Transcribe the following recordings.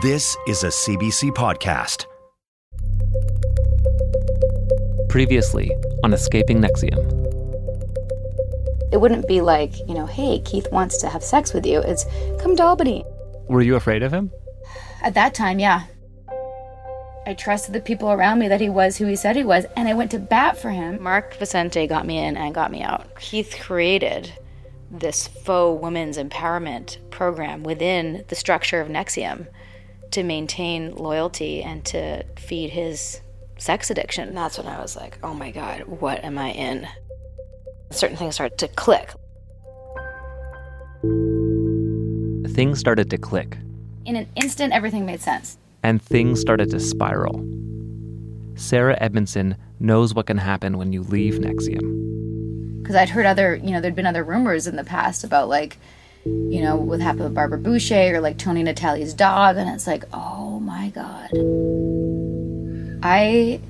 This is a CBC podcast. Previously on Escaping NXIVM. It wouldn't be like, you know, hey, Keith wants to have sex with you. It's come to Albany. Were you afraid of him? At that time, yeah. I trusted the people around me that he was who he said he was, and I went to bat for him. Mark Vicente got me in and got me out. Keith created this faux women's empowerment program within the structure of NXIVM to maintain loyalty and to feed his sex addiction. And that's when I was like, oh my God, what am I in? Certain things started to click. Things started to click, In an instant, everything made sense. and things started to spiral. Sarah Edmondson knows what can happen when you leave NXIVM. Because I'd heard other, you know, there'd been other rumors in the past about like, you know, what happened with Barbara Boucher or like Toni Natalie's dog. And it's like, oh my God. I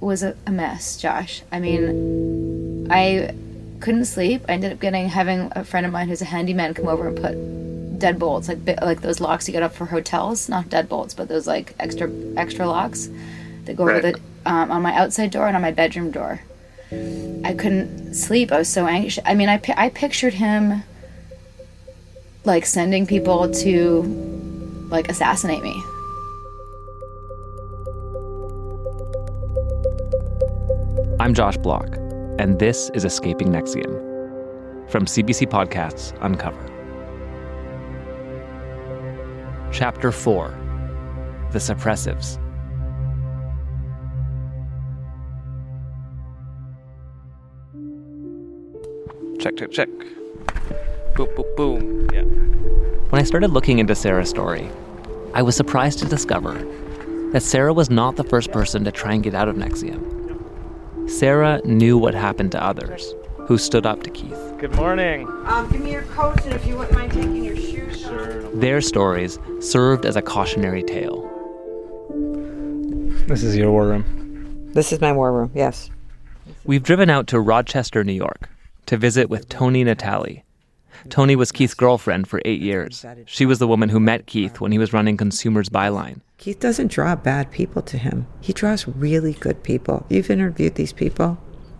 was a, a mess, Josh. I mean, I couldn't sleep. I ended up getting having a friend of mine who's a handyman come over and put deadbolts, like like those locks you get up for hotels, not deadbolts, but those like extra extra locks that go over the um, on my outside door and on my bedroom door. I couldn't sleep. I was so anxious. I mean, I I pictured him like sending people to like assassinate me. I'm Josh Bloch, and this is Escaping NXIVM from CBC Podcasts Uncover. Chapter 4 The Suppressives. Check, check, check. Boom, boom, boom. Yeah. When I started looking into Sarah's story, I was surprised to discover that Sarah was not the first person to try and get out of NXIVM. Sarah knew what happened to others who stood up to Keith. Good morning. Um, give me your coat, and if you wouldn't mind taking your shoes off. Their stories served as a cautionary tale. This is your war room. This is my war room, yes. We've driven out to Rochester, New York, to visit with Toni Natalie. Toni was Keith's girlfriend for eight years. She was the woman who met Keith when he was running Consumers Buyline. Keith doesn't draw bad people to him. He draws really good people. You've interviewed these people.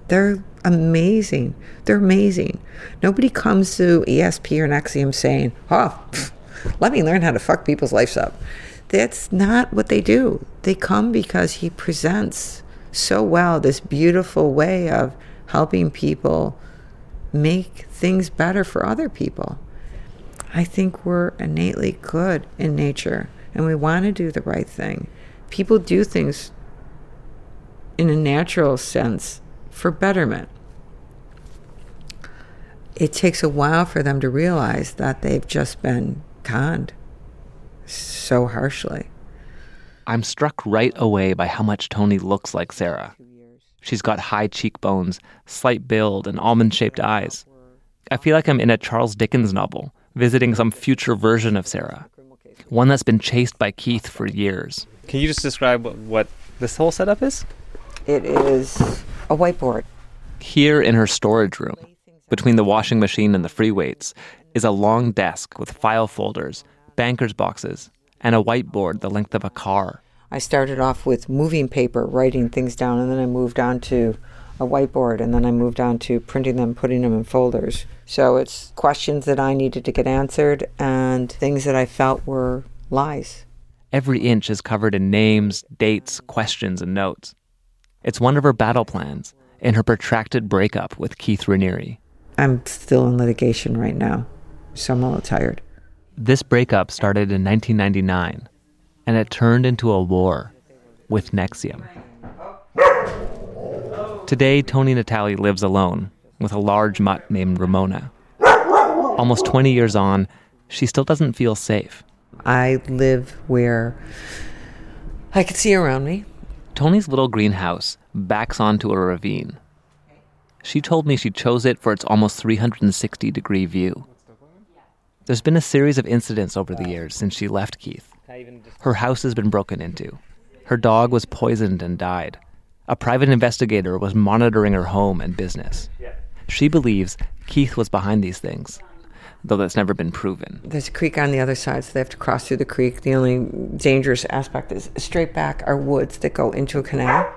They're amazing. They're amazing. Nobody comes to ESP or NXIVM saying, oh, pff, let me learn how to fuck people's lives up. That's not what they do. They come because he presents so well this beautiful way of helping people make things better for other people. I think we're innately good in nature and we want to do the right thing. People do things in a natural sense for betterment. It takes a while for them to realize that they've just been conned so harshly. I'm struck right away by how much Toni looks like Sarah. She's got high cheekbones, slight build, and almond shaped eyes. I feel like I'm in a Charles Dickens novel, visiting some future version of Sarah, one that's been chased by Keith for years. Can you just describe what, what this whole setup is? It is a whiteboard. Here in her storage room, between the washing machine and the free weights, is a long desk with file folders, banker's boxes, and a whiteboard the length of a car. I started off with moving paper, writing things down, and then I moved on to a whiteboard, and then I moved on to printing them, putting them in folders. So it's questions that I needed to get answered and things that I felt were lies. Every inch is covered in names, dates, questions, and notes. It's one of her battle plans in her protracted breakup with Keith Raniere. I'm still in litigation right now, so I'm a little tired. This breakup started in 1999, and it turned into a war with NXIVM. Today, Toni Natalie lives alone with a large mutt named Ramona. Almost 20 years on, she still doesn't feel safe. I live where I can see around me. Toni's little greenhouse backs onto a ravine. She told me she chose it for its almost 360 degree view. There's been a series of incidents over the years since she left Keith. Her house has been broken into. Her dog was poisoned and died. A private investigator was monitoring her home and business. She believes Keith was behind these things, though that's never been proven. There's a creek on the other side, so they have to cross through the creek. The only dangerous aspect is straight back are woods that go into a canal.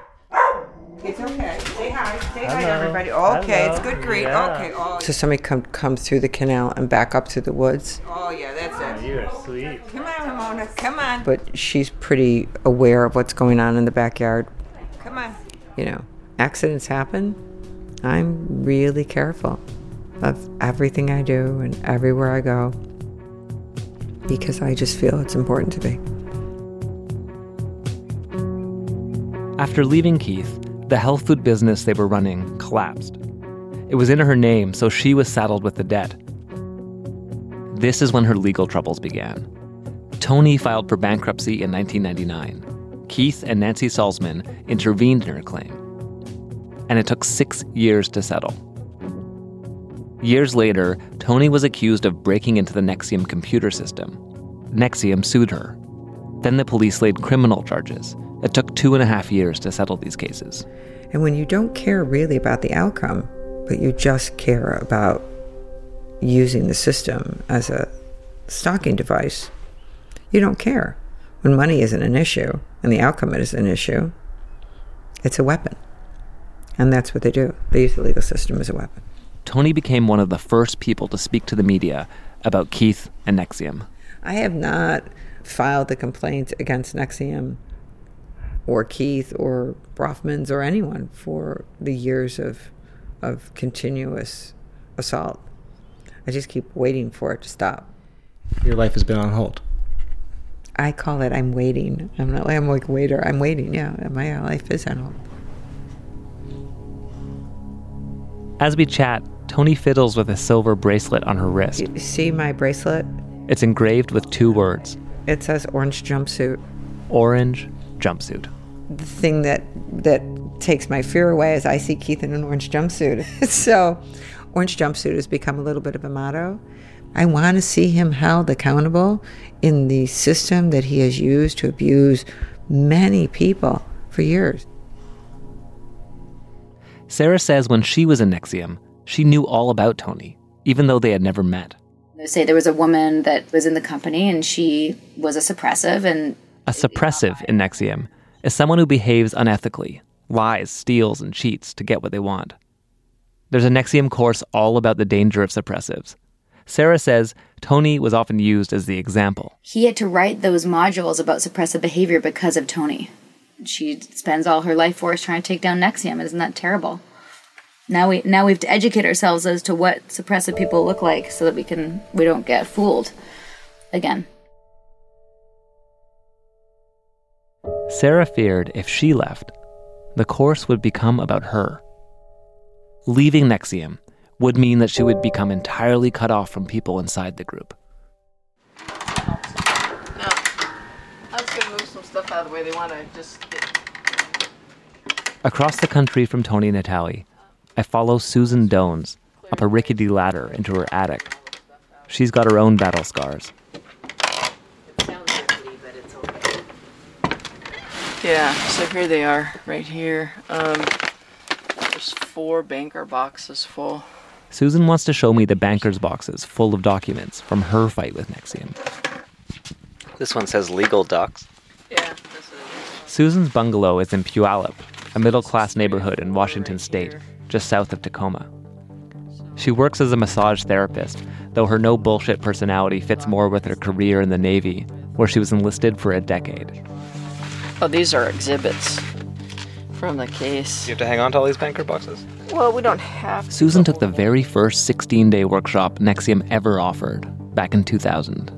It's okay. Say hi. Say hi, to everybody. Okay, it's good creek. Okay. Oh. So somebody come comes through the canal and back up through the woods. Oh yeah, that's it. Oh, you are sweet. Come on, Ramona. Come on. But she's pretty aware of what's going on in the backyard. Come on. You know, accidents happen. I'm really careful of everything I do and everywhere I go because I just feel it's important to be. After leaving Keith, the health food business they were running collapsed. It was in her name, so she was saddled with the debt. This is when her legal troubles began. Toni filed for bankruptcy in 1999. Keith and Nancy Salzman intervened in her claim. And it took six years to settle. Years later, Toni was accused of breaking into the NXIVM computer system. NXIVM sued her. Then the police laid criminal charges. It took two and a half years to settle these cases. And when you don't care really about the outcome, but you just care about using the system as a stalking device, you don't care. When money isn't an issue and the outcome is an issue, it's a weapon. And that's what they do. They use the legal system as a weapon. Toni became one of the first people to speak to the media about Keith and NXIVM. I have not filed a complaint against NXIVM or Keith or Bronfmans or anyone for the years of of continuous assault. I just keep waiting for it to stop. Your life has been on hold. I call it I'm waiting. I'm not like I'm like waiter. I'm waiting. Yeah, my life is on hold. As we chat, Toni fiddles with a silver bracelet on her wrist. You see my bracelet? It's engraved with two words. It says orange jumpsuit. Orange jumpsuit. The thing that that takes my fear away is I see Keith in an orange jumpsuit. so, orange jumpsuit has become a little bit of a motto. I want to see him held accountable in the system that he has used to abuse many people for years. Sarah says when she was in NXIVM, she knew all about Toni, even though they had never met. Say there was a woman that was in the company and she was a suppressive and A suppressive in NXIVM is someone who behaves unethically, lies, steals, and cheats to get what they want. There's a NXIVM course all about the danger of suppressives. Sarah says Toni was often used as the example. he had to write those modules about suppressive behavior because of Toni. She spends all her life force trying to take down NXIVM. Isn't that terrible? Now we now we have to educate ourselves as to what suppressive people look like so that we can we don't get fooled again. Sarah feared if she left, the course would become about her. Leaving NXIVM would mean that she would become entirely cut off from people inside the group. No. I'm gonna move some stuff out of the way. Just get Across the country from Toni and Natalie, I follow Susan Dones up a rickety ladder into her attic. She's got her own battle scars. Yeah, so here they are, right here. Um, there's four banker boxes full. Susan wants to show me the banker's boxes full of documents from her fight with NXIVM. This one says legal docs. Yeah. Susan's bungalow is in Puyallup, a middle class neighborhood in Washington state, just south of Tacoma. She works as a massage therapist, though her no bullshit personality fits more with her career in the Navy, where she was enlisted for a decade. Oh, these are exhibits from the case. You have to hang on to all these banker boxes? Well, we don't have to. Susan took the very first 16 day workshop NXIVM ever offered back in 2000.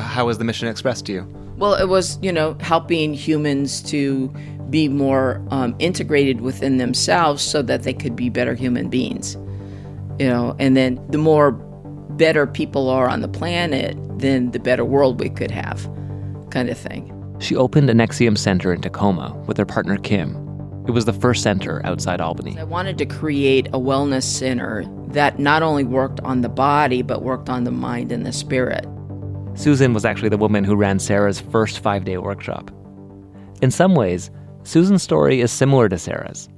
How was the mission expressed to you? Well, it was, you know, helping humans to be more um, integrated within themselves so that they could be better human beings. You know, and then the more better people are on the planet, then the better world we could have, kind of thing. She opened an NXIVM center in Tacoma with her partner Kim. It was the first center outside Albany. I wanted to create a wellness center that not only worked on the body, but worked on the mind and the spirit. Susan was actually the woman who ran Sarah's first five day workshop. In some ways, Susan's story is similar to Sarah's.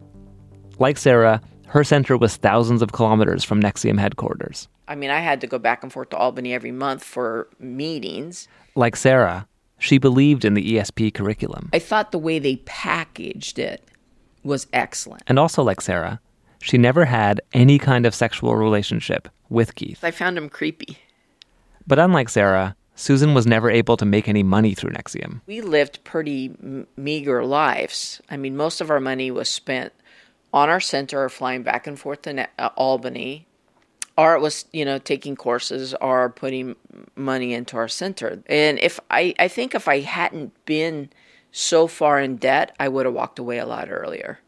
Like Sarah, her center was thousands of kilometers from NXIVM headquarters. I mean, I had to go back and forth to Albany every month for meetings. Like Sarah, she believed in the ESP curriculum. I thought the way they packaged it was excellent. And also, like Sarah, she never had any kind of sexual relationship with Keith. I found him creepy. But unlike Sarah, Susan was never able to make any money through NXIVM. We lived pretty m- meager lives. I mean, most of our money was spent on our center or flying back and forth to ne- uh, Albany, or it was, you know, taking courses or putting money into our center. And if I, I think if I hadn't been so far in debt, I would have walked away a lot earlier.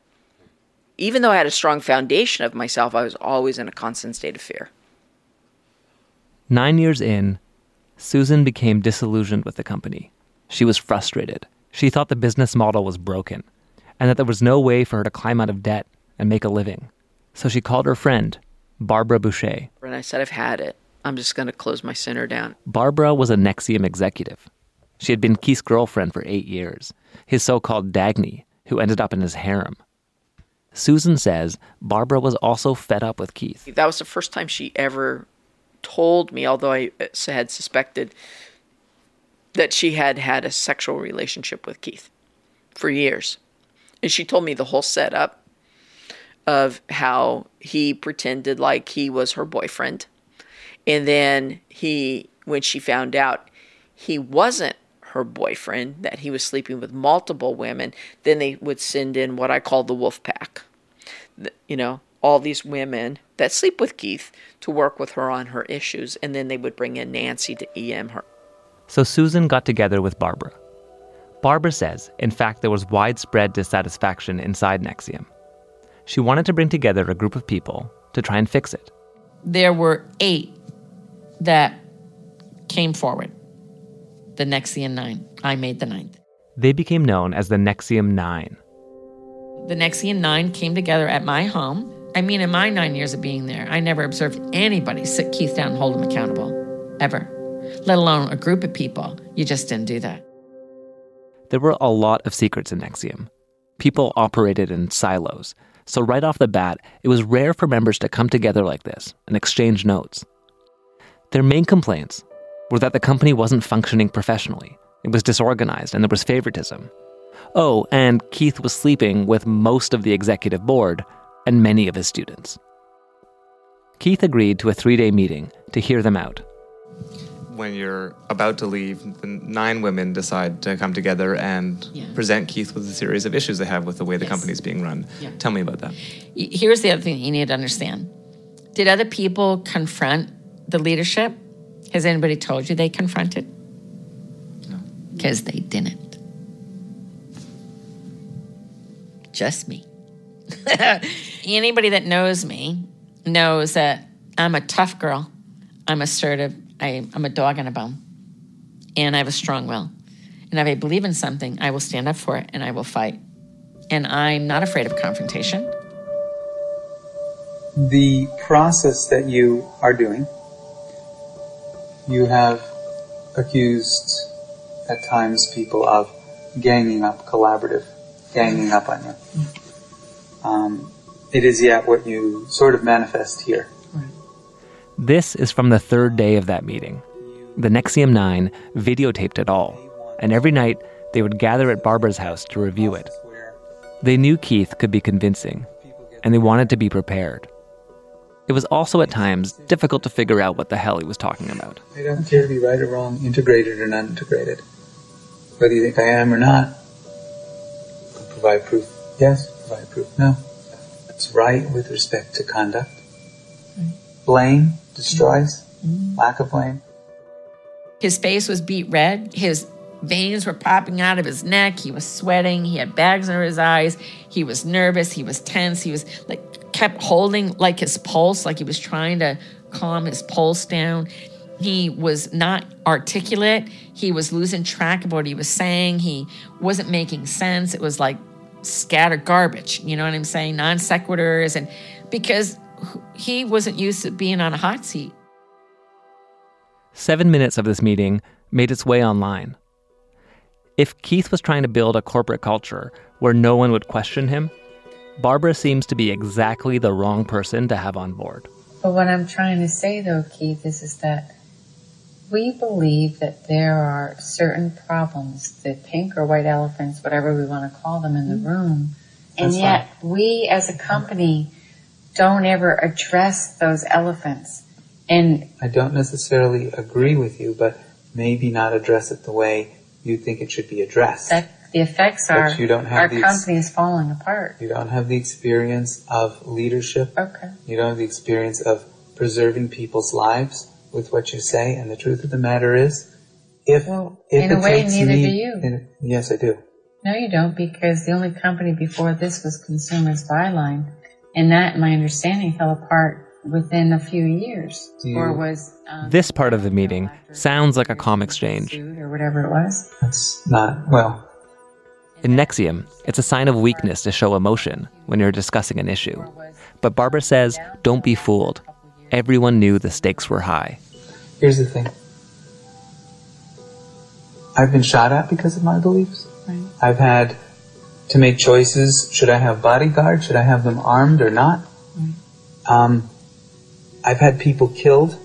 Even though I had a strong foundation of myself, I was always in a constant state of fear. Nine years in, Susan became disillusioned with the company. She was frustrated. She thought the business model was broken and that there was no way for her to climb out of debt and make a living. So she called her friend, Barbara Boucher. And I said, I've had it. I'm just going to close my center down. Barbara was a NXIVM executive. She had been Keith's girlfriend for eight years, his so called Dagny, who ended up in his harem. Susan says Barbara was also fed up with Keith. That was the first time she ever told me, although I had suspected, that she had had a sexual relationship with Keith for years. And she told me the whole setup of how he pretended like he was her boyfriend. And then he, when she found out he wasn't her boyfriend, that he was sleeping with multiple women, then they would send in what I call the wolf pack. You know, all these women that sleep with Keith to work with her on her issues, and then they would bring in Nancy to EM her. So Susan got together with Barbara. Barbara says, in fact, there was widespread dissatisfaction inside NXIVM. She wanted to bring together a group of people to try and fix it. There were eight that came forward. The NXIVM Nine. I made the ninth. They became known as the NXIVM Nine. The NXIVM Nine came together at my home. I mean, in my nine years of being there, I never observed anybody sit Keith down and hold him accountable, ever, let alone a group of people. You just didn't do that. There were a lot of secrets in NXIVM. People operated in silos, so right off the bat, it was rare for members to come together like this and exchange notes. Their main complaints were that the company wasn't functioning professionally. It was disorganized and there was favoritism. Oh, and Keith was sleeping with most of the executive board and many of his students. Keith agreed to a three day meeting to hear them out. When you're about to leave, the nine women decide to come together and Yeah. present Keith with a series of issues they have with the way the Yes. company's being run. Yeah. Tell me about that. Here's the other thing you need to understand. Did other people confront the leadership? Has anybody told you they confronted? No. Because they didn't. Just me. Anybody that knows me knows that I'm a tough girl. I'm assertive. I, I'm a dog on a bone. And I have a strong will. And if I believe in something, I will stand up for it and I will fight. And I'm not afraid of confrontation. the process that you are doing, you have accused at times people of ganging up, collaborative, ganging up on you. Um, it is yet what you sort of manifest here. This is from the third day of that meeting. The NXIVM 9 videotaped it all, and every night they would gather at Barbara's house to review it. They knew Keith could be convincing, and they wanted to be prepared. It was also at times difficult to figure out what the hell he was talking about. I don't care to be right or wrong, integrated or not integrated. Whether you think I am or not, provide proof. Yes, provide proof. No. It's right with respect to conduct. Blame destroys. Lack of blame. His face was beat red. His veins were popping out of his neck. He was sweating. He had bags under his eyes. He was nervous. He was tense. He was like kept holding like his pulse, like he was trying to calm his pulse down. He was not articulate. He was losing track of what he was saying. He wasn't making sense. It was like scattered garbage. You know what I'm saying? Non sequiturs. And because he wasn't used to being on a hot seat. Seven minutes of this meeting made its way online. If Keith was trying to build a corporate culture where no one would question him, Barbara seems to be exactly the wrong person to have on board. But what I'm trying to say, though, Keith, is, is that we believe that there are certain problems, the pink or white elephants, whatever we want to call them in the mm-hmm. room. And That's yet fine. we as a company don't ever address those elephants. And I don't necessarily agree with you, but maybe not address it the way you think it should be addressed. That the effects but are you don't have our the ex- company is falling apart. You don't have the experience of leadership. Okay. You don't have the experience of preserving people's lives with what you say. And the truth of the matter is, if well, if in a way, neither me, do you. yes, I do. No, you don't, because the only company before this was Consumers Buyline, and that, my understanding, fell apart within a few years, you, or was. Um, this part of the meeting sounds like a calm exchange, or whatever it was. That's not well. In NXIVM, it's a sign of weakness to show emotion when you're discussing an issue. But Barbara says, don't be fooled. Everyone knew the stakes were high. Here's the thing I've been shot at because of my beliefs. Right. I've had to make choices. Should I have bodyguards? Should I have them armed or not? Right. Um, I've had people killed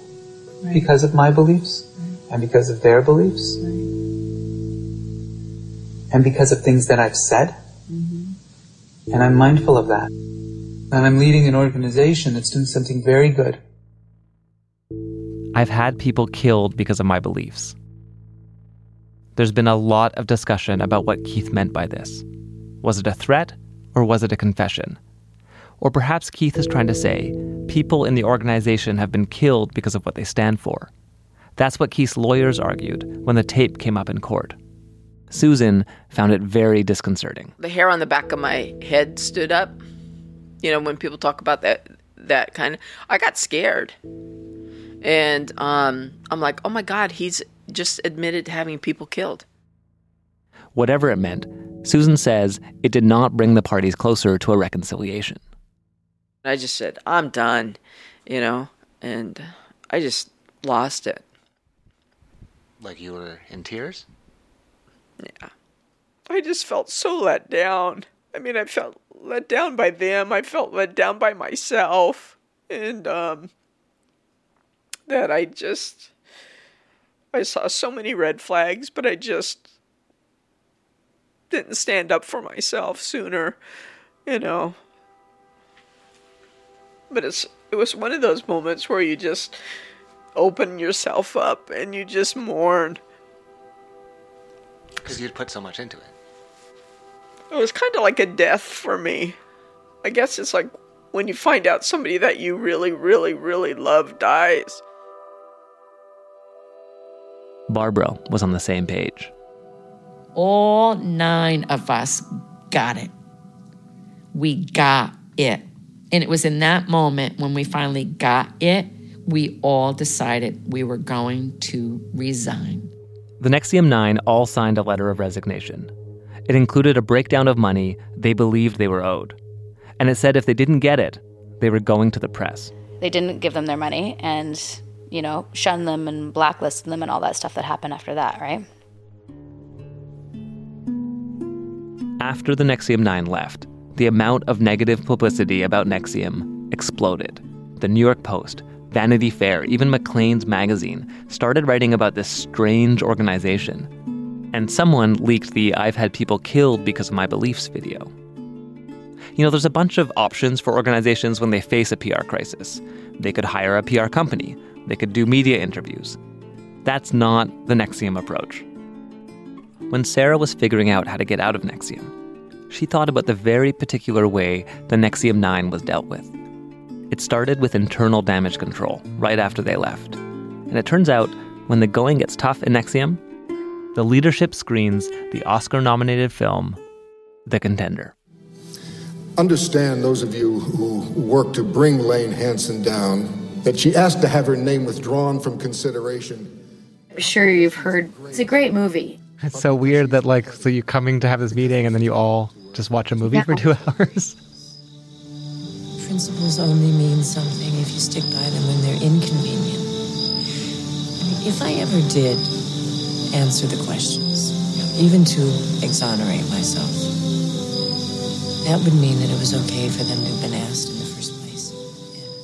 right. because of my beliefs and because of their beliefs and because of things that I've said. Mm-hmm. And I'm mindful of that. And I'm leading an organization that's doing something very good. I've had people killed because of my beliefs. There's been a lot of discussion about what Keith meant by this. Was it a threat or was it a confession? Or perhaps Keith is trying to say people in the organization have been killed because of what they stand for. That's what Keith's lawyers argued when the tape came up in court. Susan found it very disconcerting. The hair on the back of my head stood up. You know, when people talk about that that kind of I got scared. And um, I'm like, "Oh my god, he's just admitted to having people killed." Whatever it meant, Susan says it did not bring the parties closer to a reconciliation. I just said, "I'm done," you know, and I just lost it. Like you were in tears? Yeah. I just felt so let down. I mean, I felt let down by them. I felt let down by myself. And, um, that I just, I saw so many red flags, but I just didn't stand up for myself sooner, you know. But it's, it was one of those moments where you just open yourself up and you just mourn because you'd put so much into it. It was kind of like a death for me. I guess it's like when you find out somebody that you really, really, really love dies. Barbara was on the same page. All nine of us got it. We got it. And it was in that moment when we finally got it, we all decided we were going to resign. The NXIVM 9 all signed a letter of resignation. It included a breakdown of money they believed they were owed. And it said if they didn't get it, they were going to the press. They didn't give them their money and, you know, shun them and blacklist them and all that stuff that happened after that, right? After the NXIVM 9 left, the amount of negative publicity about NXIVM exploded. The New York Post, Vanity Fair, even Maclean's magazine started writing about this strange organization. And someone leaked the I've had people killed because of my beliefs video. You know, there's a bunch of options for organizations when they face a PR crisis. They could hire a PR company, they could do media interviews. That's not the NXIVM approach. When Sarah was figuring out how to get out of NXIVM, she thought about the very particular way the NXIVM 9 was dealt with. It started with internal damage control right after they left. And it turns out, when the going gets tough in NXIVM, the leadership screens the Oscar nominated film, The Contender. Understand those of you who work to bring Laine Hanson down that she asked to have her name withdrawn from consideration. I'm sure you've heard it's a great movie. It's so weird that like so you're coming to have this meeting and then you all just watch a movie Yeah. for two hours. Principles only mean something if you stick by them when they're inconvenient. If I ever did answer the questions, even to exonerate myself, that would mean that it was okay for them to have been asked in the first place.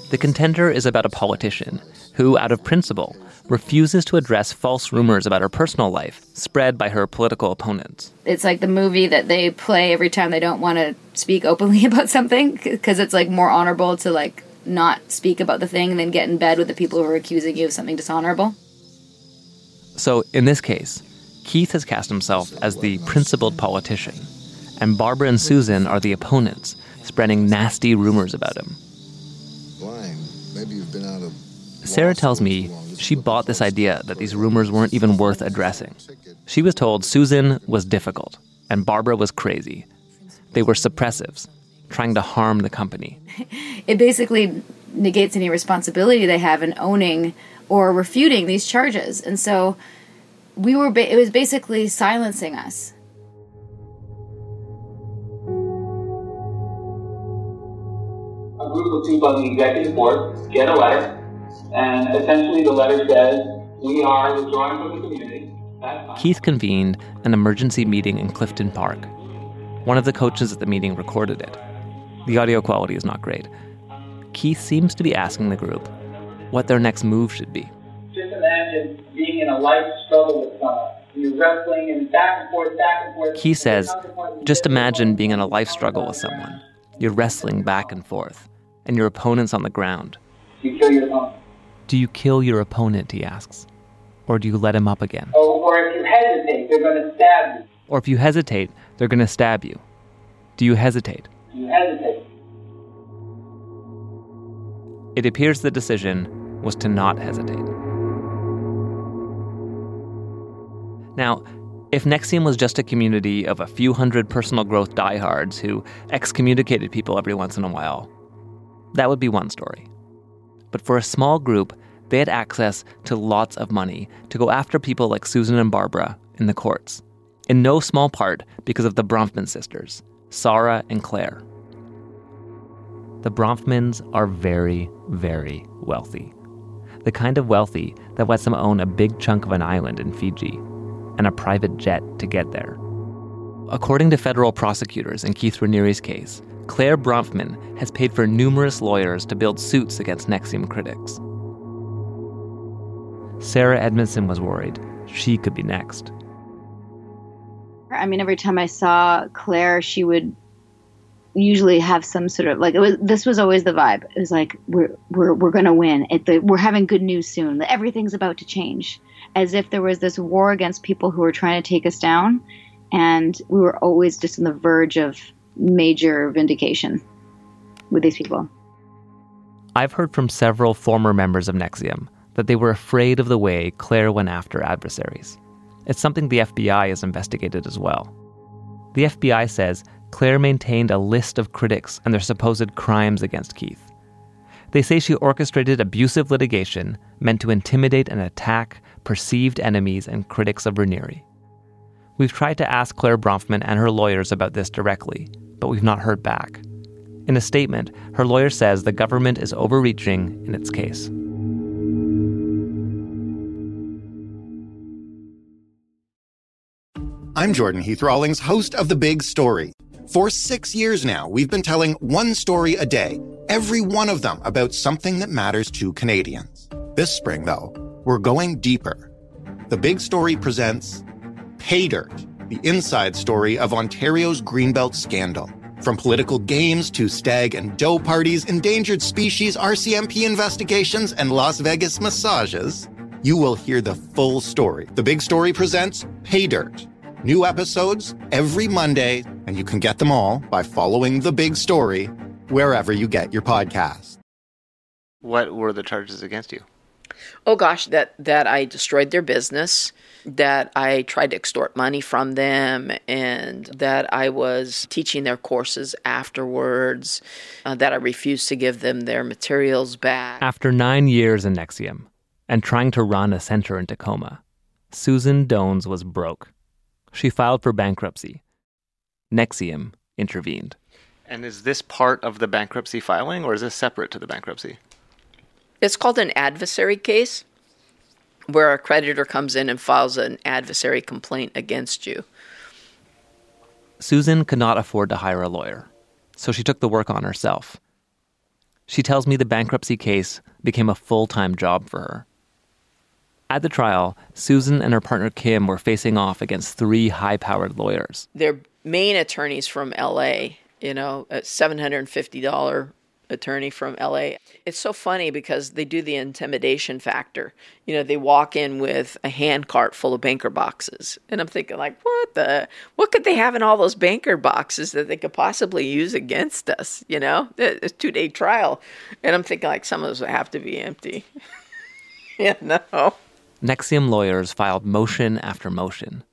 The contender is about a politician who, out of principle, refuses to address false rumors about her personal life spread by her political opponents. It's like the movie that they play every time they don't want to speak openly about something because it's like more honorable to like not speak about the thing than get in bed with the people who are accusing you of something dishonorable. So, in this case, Keith has cast himself as the principled politician, and Barbara and Susan are the opponents, spreading nasty rumors about him. Blind. Maybe you've been out of. Sarah tells me she bought this idea that these rumors weren't even worth addressing. She was told Susan was difficult and Barbara was crazy. They were suppressives, trying to harm the company. It basically negates any responsibility they have in owning or refuting these charges, and so we were. Ba- it was basically silencing us. a group of people on the executive board get a letter, and essentially the letter says, we are withdrawing from the community. Keith convened an emergency meeting in Clifton Park. One of the coaches at the meeting recorded it. The audio quality is not great. Keith seems to be asking the group what their next move should be. Just imagine being in a life struggle with someone. You're wrestling and back and forth, back and forth. Keith says, just imagine being in a life struggle with someone. You're wrestling back and forth, and your opponent's on the ground. You kill your opponent. Do you kill your opponent, he asks, or do you let him up again? Or, or if you hesitate, they're going to stab you. Or if you hesitate, they're going to stab you. Do you hesitate? Do You hesitate. It appears the decision was to not hesitate. Now, if NXIVM was just a community of a few hundred personal growth diehards who excommunicated people every once in a while, that would be one story. But for a small group, they had access to lots of money to go after people like Susan and Barbara in the courts, in no small part because of the Bronfman sisters, Sara and Clare. The Bronfmans are very, very wealthy. The kind of wealthy that lets them own a big chunk of an island in Fiji and a private jet to get there. According to federal prosecutors in Keith Raniere's case, Clare Bronfman has paid for numerous lawyers to build suits against NXIVM critics. Sarah Edmondson was worried she could be next. I mean, every time I saw Clare, she would usually have some sort of like it was. This was always the vibe. It was like we're we're we're gonna win. It, the, we're having good news soon. Everything's about to change, as if there was this war against people who were trying to take us down, and we were always just on the verge of major vindication with these people. I've heard from several former members of NXIVM that they were afraid of the way Clare went after adversaries. It's something the FBI has investigated as well. The FBI says Clare maintained a list of critics and their supposed crimes against Keith. They say she orchestrated abusive litigation meant to intimidate and attack perceived enemies and critics of Raniere. We've tried to ask Clare Bronfman and her lawyers about this directly, but we've not heard back. In a statement, her lawyer says the government is overreaching in its case. I'm Jordan Heath Rawlings, host of The Big Story. For six years now, we've been telling one story a day, every one of them about something that matters to Canadians. This spring, though, we're going deeper. The Big Story presents Pay Dirt, the inside story of Ontario's Greenbelt scandal. From political games to stag and doe parties, endangered species, RCMP investigations, and Las Vegas massages, you will hear the full story. The Big Story presents Pay Dirt. New episodes every Monday, and you can get them all by following The Big Story wherever you get your podcast. What were the charges against you? Oh gosh, that that I destroyed their business, that I tried to extort money from them and that I was teaching their courses afterwards, uh, that I refused to give them their materials back. After nine years in NXIVM and trying to run a center in Tacoma, Susan Dones was broke. She filed for bankruptcy. NXIVM intervened. And is this part of the bankruptcy filing or is this separate to the bankruptcy? It's called an adversary case, where a creditor comes in and files an adversary complaint against you. Susan could not afford to hire a lawyer, so she took the work on herself. She tells me the bankruptcy case became a full time job for her. At the trial, Susan and her partner Kim were facing off against three high powered lawyers. Their main attorneys from LA, you know, a $750 attorney from LA. It's so funny because they do the intimidation factor. You know, they walk in with a handcart full of banker boxes. And I'm thinking like, what the what could they have in all those banker boxes that they could possibly use against us, you know? It's a 2-day trial. And I'm thinking like some of those would have to be empty. yeah, no. NXIVM lawyers filed motion after motion.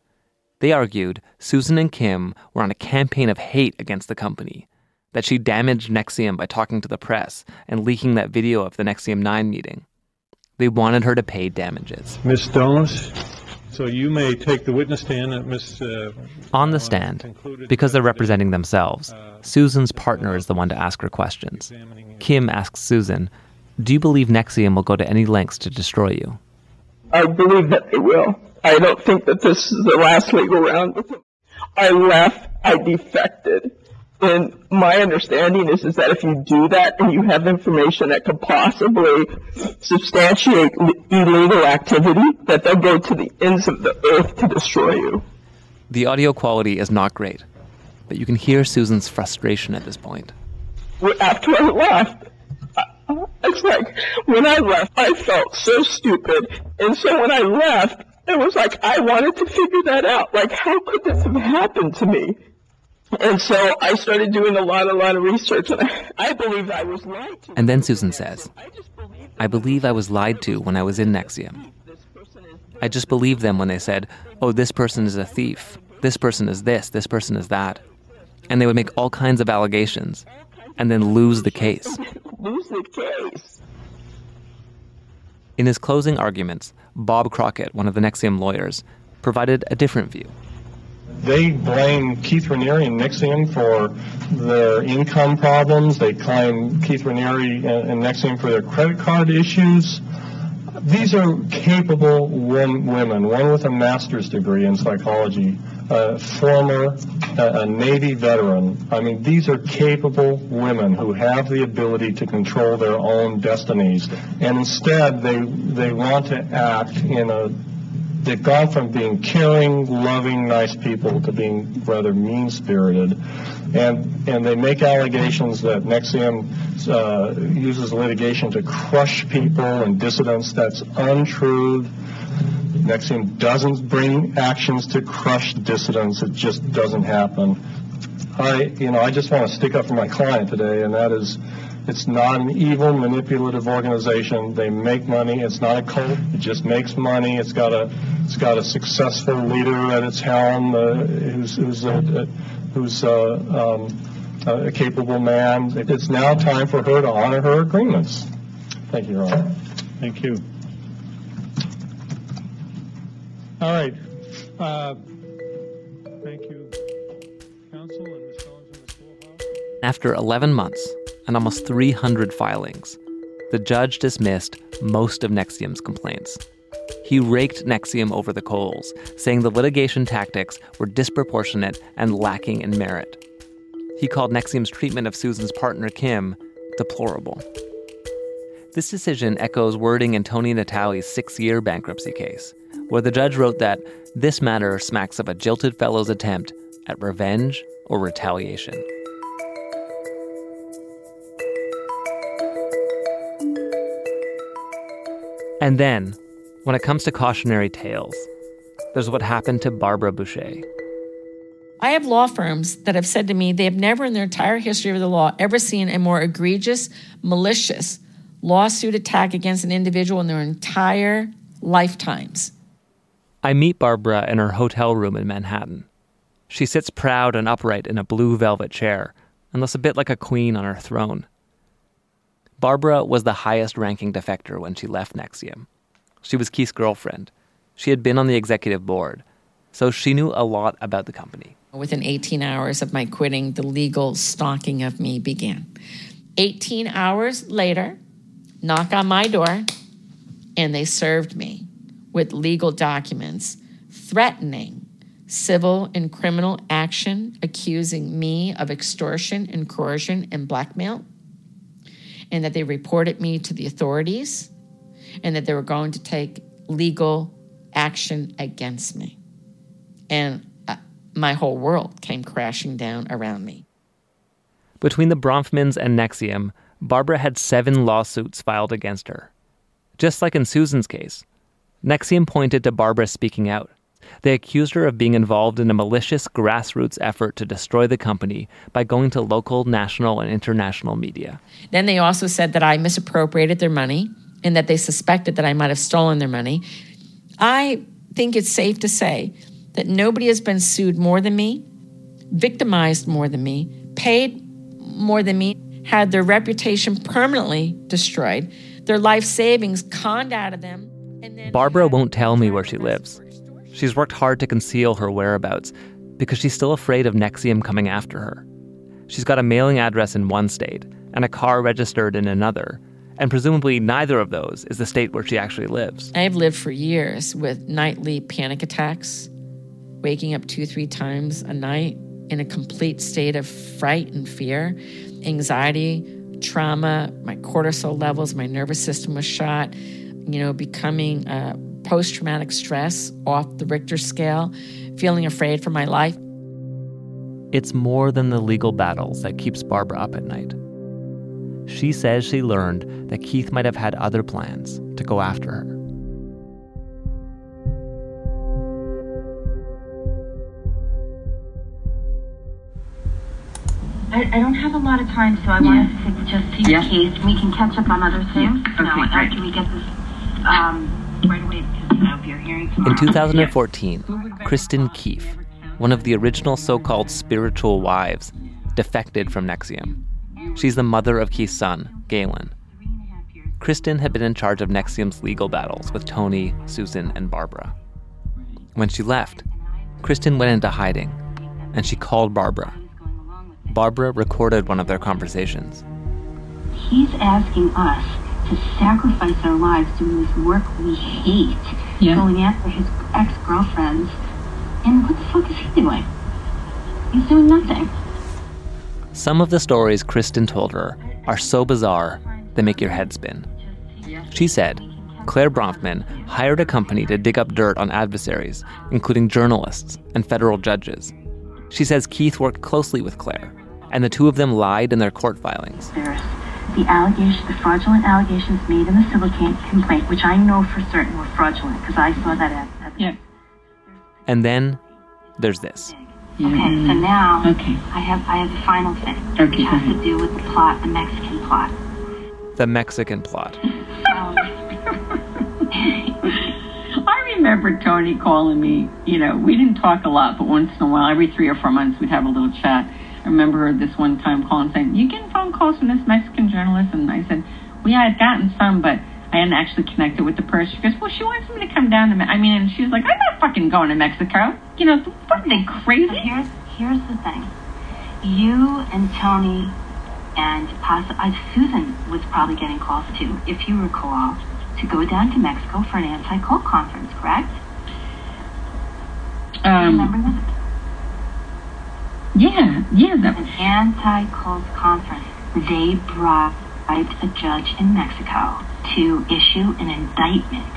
They argued Susan and Kim were on a campaign of hate against the company that she damaged NXIVM by talking to the press and leaking that video of the NXIVM 9 meeting. They wanted her to pay damages. Ms. Stones, so you may take the witness stand at Ms. Uh, On the stand, because they're representing themselves, Susan's partner is the one to ask her questions. Kim asks Susan, Do you believe NXIVM will go to any lengths to destroy you? I believe that they will. I don't think that this is the last legal round with. I left, I defected. And my understanding is, is that if you do that and you have information that could possibly substantiate illegal activity, that they'll go to the ends of the earth to destroy you. The audio quality is not great, but you can hear Susan's frustration at this point. After I left, it's like when I left, I felt so stupid. And so when I left, it was like I wanted to figure that out. Like, how could this have happened to me? And so I started doing a lot, a lot of research, and I, I believe I was lied to. And then Susan says, I believe I was lied to when I was in NXIVM. I just believed them when they said, oh, this person is a thief, this person is this, this person is that. And they would make all kinds of allegations and then lose the case. Lose the case. In his closing arguments, Bob Crockett, one of the NXIVM lawyers, provided a different view they blame Keith Raniere and NXIVM for their income problems. They claim Keith Raniere and NXIVM for their credit card issues. These are capable women, one with a master's degree in psychology, a former a Navy veteran. I mean, these are capable women who have the ability to control their own destinies. And instead, they, they want to act in a they've gone from being caring, loving, nice people to being rather mean-spirited, and and they make allegations that NXIVM uh, uses litigation to crush people and dissidents. That's untrue. NXIVM doesn't bring actions to crush dissidents. It just doesn't happen. I, you know, I just want to stick up for my client today, and that is it's not an evil, manipulative organization. They make money. It's not a cult. It just makes money. It's got a it's got a successful leader at its helm uh, who's who's a, who's a, um, a capable man. It's now time for her to honor her agreements. Thank you, Your Honor. Thank you. All right. Uh, thank you, counsel and Ms. Collins in the schoolhouse. After 11 months, and almost 300 filings, the judge dismissed most of NXIVM's complaints. He raked NXIVM over the coals, saying the litigation tactics were disproportionate and lacking in merit. He called NXIVM's treatment of Susan's partner, Kim, deplorable. This decision echoes wording in Toni Natalie's six year bankruptcy case, where the judge wrote that this matter smacks of a jilted fellow's attempt at revenge or retaliation. And then, when it comes to cautionary tales, there's what happened to Barbara Boucher. I have law firms that have said to me they have never in their entire history of the law ever seen a more egregious, malicious lawsuit attack against an individual in their entire lifetimes. I meet Barbara in her hotel room in Manhattan. She sits proud and upright in a blue velvet chair and looks a bit like a queen on her throne. Barbara was the highest ranking defector when she left NXIVM. She was Keith's girlfriend. She had been on the executive board, so she knew a lot about the company. Within 18 hours of my quitting, the legal stalking of me began. 18 hours later, knock on my door, and they served me with legal documents threatening civil and criminal action accusing me of extortion and coercion and blackmail, and that they reported me to the authorities, and that they were going to take legal action against me. And uh, my whole world came crashing down around me. Between the Bronfmans and NXIVM, Barbara had seven lawsuits filed against her. Just like in Susan's case, NXIVM pointed to Barbara speaking out. They accused her of being involved in a malicious grassroots effort to destroy the company by going to local, national, and international media. Then they also said that I misappropriated their money and that they suspected that I might have stolen their money. I think it's safe to say that nobody has been sued more than me, victimized more than me, paid more than me, had their reputation permanently destroyed, their life savings conned out of them. Barbara won't tell me where she lives. She's worked hard to conceal her whereabouts because she's still afraid of NXIVM coming after her. She's got a mailing address in one state and a car registered in another, and presumably neither of those is the state where she actually lives. I've lived for years with nightly panic attacks, waking up two, three times a night in a complete state of fright and fear, anxiety, trauma, my cortisol levels, my nervous system was shot, you know, becoming uh, post traumatic stress off the Richter scale, feeling afraid for my life. It's more than the legal battles that keeps Barbara up at night. She says she learned that Keith might have had other plans to go after her. I, I don't have a lot of time, so I wanted to just see Yeah. the case. We can catch up on other things. Okay, now, great. after we get this um, right away, because you know, if you're hearing In 2014, Kristin Keeffe, one of the original so called spiritual wives, defected from NXIVM. She's the mother of Keith's son, Galen. Kristen had been in charge of NXIVM's legal battles with Toni, Susan, and Barbara. When she left, Kristen went into hiding and she called Barbara. Barbara recorded one of their conversations. He's asking us to sacrifice our lives doing this work we hate, going after his ex-girlfriends. And what the fuck is he doing? He's doing nothing. Some of the stories Kristin told her are so bizarre they make your head spin. She said Clare Bronfman hired a company to dig up dirt on adversaries, including journalists and federal judges. She says Keith worked closely with Clare, and the two of them lied in their court filings. There's the allegation, the fraudulent allegations made in the civil complaint, which I know for certain were fraudulent because I saw that at, at Yeah. And then there's this. Okay, so now Okay. I have I have the final thing. Okay, It has to do with the plot, the Mexican plot. The Mexican plot. I remember Toni calling me. You know, we didn't talk a lot, but once in a while, every three or four months, we'd have a little chat. I remember her this one time calling saying, "You getting phone calls from this Mexican journalist?" And I said, "We had gotten some, but I hadn't actually connected with the person." She goes, "Well, she wants me to come down to. Me-. I mean, and she was like, I'm not fucking going to Mexico. You know, what are they crazy?" Here's here's the thing. You and Toni and uh, Susan was probably getting calls too, if you recall, to go down to Mexico for an anti-cult conference, correct? Um, Remember that? Yeah, yeah. That, An anti-cult conference. They bribed a judge in Mexico to issue an indictment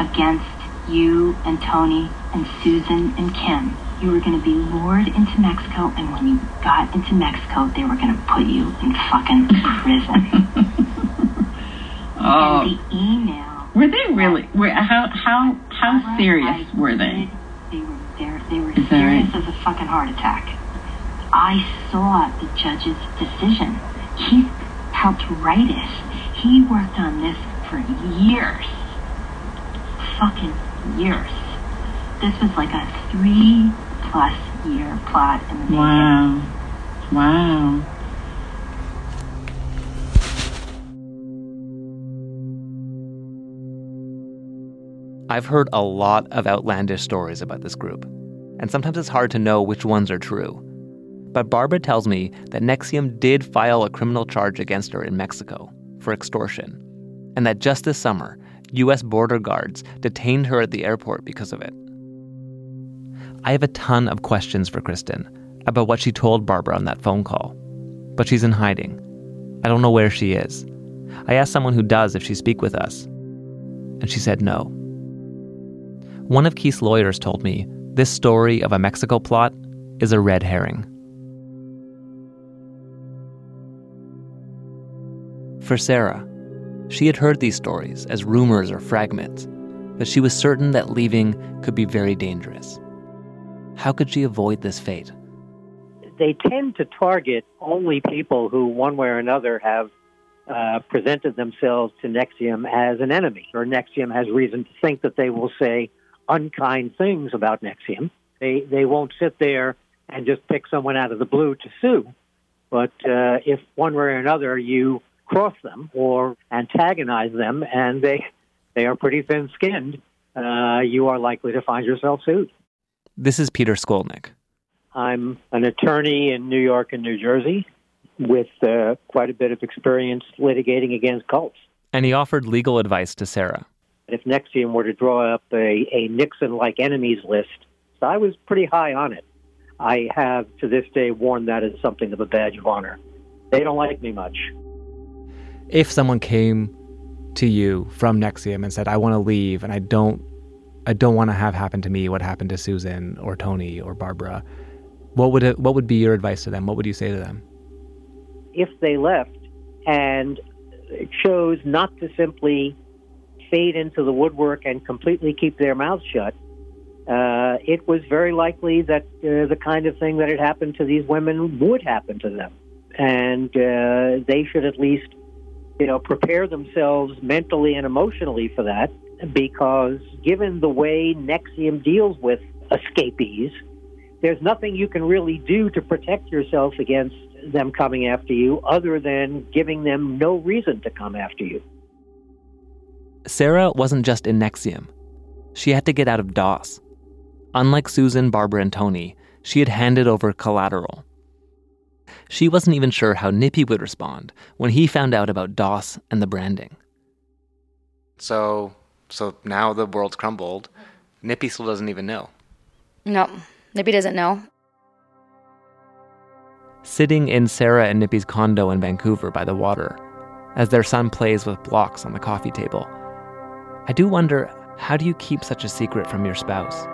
against you and Toni and Susan and Kim. You were going to be lured into Mexico, and when you got into Mexico, they were going to put you in fucking prison. oh. And the email. Were they really? Were, how how how serious were they? They were. They were serious right? as a fucking heart attack. I saw the judge's decision. He helped write it. He worked on this for years. Fucking years. This was like a three plus year plot in the making. Wow. Wow. I've heard a lot of outlandish stories about this group, and sometimes it's hard to know which ones are true. But Barbara tells me that NXIVM did file a criminal charge against her in Mexico for extortion, and that just this summer, U.S. border guards detained her at the airport because of it. I have a ton of questions for Kristin about what she told Barbara on that phone call, but she's in hiding. I don't know where she is. I asked someone who does if she speak with us, and she said no. One of Keith's lawyers told me this story of a Mexico plot is a red herring. For Sara, she had heard these stories as rumors or fragments, but she was certain that leaving could be very dangerous. How could she avoid this fate? They tend to target only people who, one way or another, have uh, presented themselves to NXIVM as an enemy, or NXIVM has reason to think that they will say unkind things about NXIVM. They they won't sit there and just pick someone out of the blue to sue. But uh, if one way or another you cross them or antagonize them, and they they are pretty thin-skinned, uh, you are likely to find yourself sued. This is Peter Skolnik. I'm an attorney in New York and New Jersey with uh, quite a bit of experience litigating against cults. And he offered legal advice to Sara. If NXIVM were to draw up a, a Nixon like enemies list, so I was pretty high on it. I have to this day worn that as something of a badge of honor. They don't like me much. If someone came to you from NXIVM and said, I want to leave and I don't I don't want to have happen to me what happened to Susan or Toni or Barbara, what would it, what would be your advice to them? What would you say to them? If they left and chose not to simply fade into the woodwork and completely keep their mouths shut, uh, it was very likely that uh, the kind of thing that had happened to these women would happen to them, and uh, they should at least, you know, prepare themselves mentally and emotionally for that. Because given the way NXIVM deals with escapees, there's nothing you can really do to protect yourself against them coming after you other than giving them no reason to come after you. Sara wasn't just in NXIVM. She had to get out of DOS. Unlike Susan, Barbara, and Toni, she had handed over collateral. She wasn't even sure how Nippy would respond when he found out about DOS and the branding. So, so now the world's crumbled. Nippy still doesn't even know. No, Nippy doesn't know. Sitting in Sara and Nippy's condo in Vancouver by the water, as their son plays with blocks on the coffee table, I do wonder how do you keep such a secret from your spouse?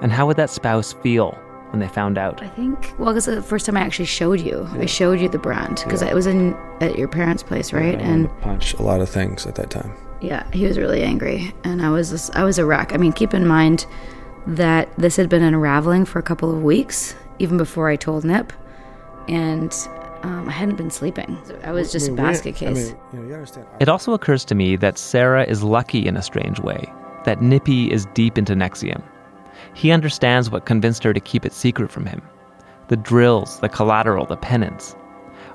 And how would that spouse feel when they found out? I think, well, because the first time I actually showed you, I showed you the brand because it was in at your parents' place, right? And punch a lot of things at that time. yeah, he was really angry, and I was just, I was a wreck. I mean, keep in mind that this had been unraveling for a couple of weeks, even before I told Nip, and um, I hadn't been sleeping. I was just a basket case. It also occurs to me that Sara is lucky in a strange way, that Nippy is deep into NXIVM. He understands what convinced her to keep it secret from him. The drills, the collateral, the penance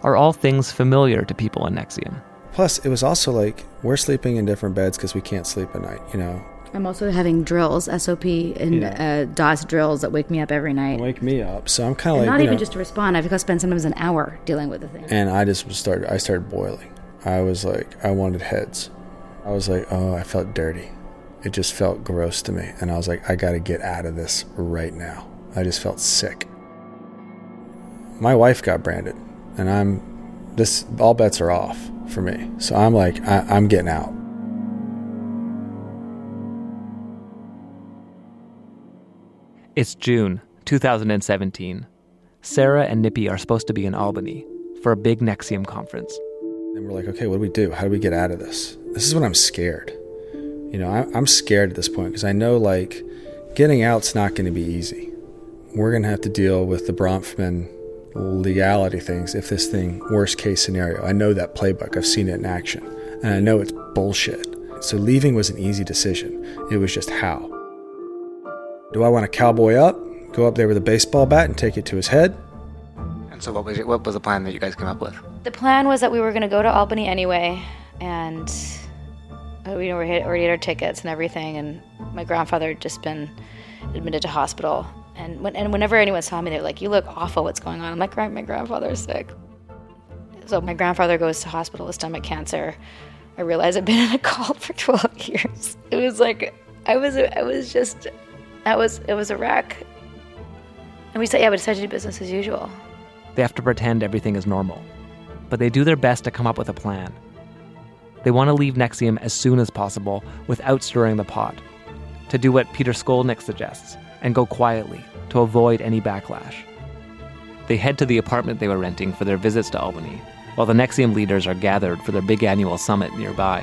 are all things familiar to people in NXIVM. Plus, it was also like we're sleeping in different beds because we can't sleep at night. You know, I'm also having drills, SOP and uh, DOS drills that wake me up every night. wake me up. So I'm kind of like not you even know, just to respond. I've got to spend sometimes an hour dealing with the thing. and I just was started. I started boiling. I was like, I wanted heads. I was like, oh, I felt dirty. It just felt gross to me, and I was like, I got to get out of this right now. I just felt sick. My wife got branded, and I'm this. All bets are off for me. So I'm like, I, I'm getting out. It's June 2017. Sara and Nippy are supposed to be in Albany for a big NXIVM conference. And we're like, okay, what do we do? How do we get out of this? This is when I'm scared. You know, I, I'm scared at this point because I know like getting out's not going to be easy. We're going to have to deal with the Bronfman legality things if this thing, worst case scenario. I know that playbook, I've seen it in action, and I know it's bullshit. So leaving was an easy decision. It was just how. Do I want to cowboy up, go up there with a baseball bat and take it to his head? And so, what was, your, what was the plan that you guys came up with? The plan was that we were going to go to Albany anyway, and uh, we already already had our tickets and everything. And my grandfather had just been admitted to hospital. And when, and whenever anyone saw me, they're like, "You look awful. What's going on?" I'm like, "My grandfather's sick." So my grandfather goes to hospital with stomach cancer. I realized I've been in a cult for 12 years. It was like I was I was just that was it was a wreck. And we said, yeah, we decided to do business as usual. They have to pretend everything is normal, but they do their best to come up with a plan. They want to leave NXIVM as soon as possible without stirring the pot, to do what Peter Skolnik suggests and go quietly to avoid any backlash. They head to the apartment they were renting for their visits to Albany, while the NXIVM leaders are gathered for their big annual summit nearby.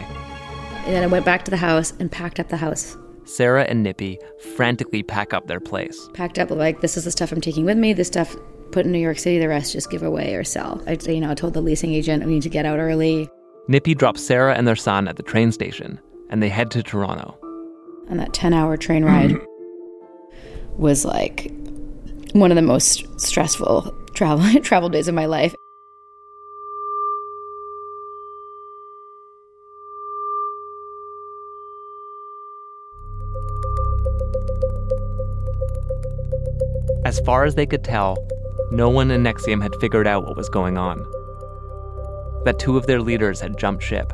And then I went back to the house and packed up the house. Sara and Nippy frantically pack up their place. Packed up like this is the stuff I'm taking with me. This stuff put in New York City. The rest just give away or sell. I you know I told the leasing agent we need to get out early. Nippy drops Sara and their son at the train station, and they head to Toronto. And that 10 hour train ride was like one of the most stressful travel travel days of my life. As far as they could tell, no one in NXIVM had figured out what was going on. That two of their leaders had jumped ship,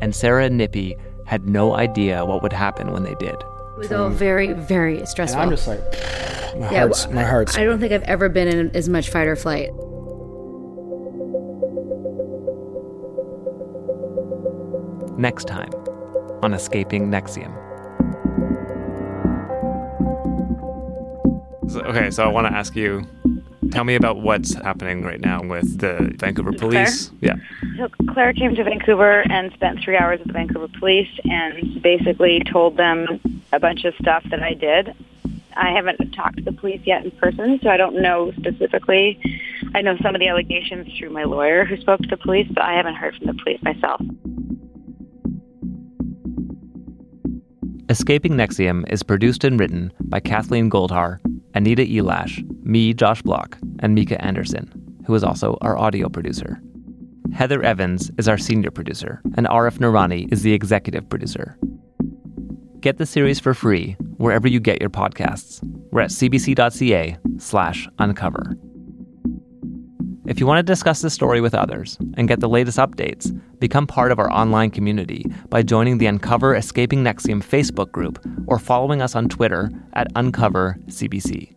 and Sara and Nippy had no idea what would happen when they did. It was all very, very stressful. And I'm just like, my heart's, my heart's. I don't think I've ever been in as much fight or flight. Next time on Escaping NXIVM. So- Okay, so I want to ask you tell me about what's happening right now with the Vancouver police. Yeah. So Clare came to Vancouver and spent three hours with the Vancouver police and basically told them a bunch of stuff that I did. I haven't talked to the police yet in person, so I don't know specifically. I know some of the allegations through my lawyer who spoke to the police, but I haven't heard from the police myself. Escaping NXIVM is produced and written by Kathleen Goldhar, Anita Elash, me, Josh Bloch, and Mika Anderson, who is also our audio producer. Heather Evans is our senior producer, and Arif Noorani is the executive producer. Get the series for free wherever you get your podcasts. We're at cbc.ca slash uncover. If you want to discuss this story with others and get the latest updates, become part of our online community by joining the Uncover Escaping NXIVM Facebook group or following us on Twitter at UncoverCBC.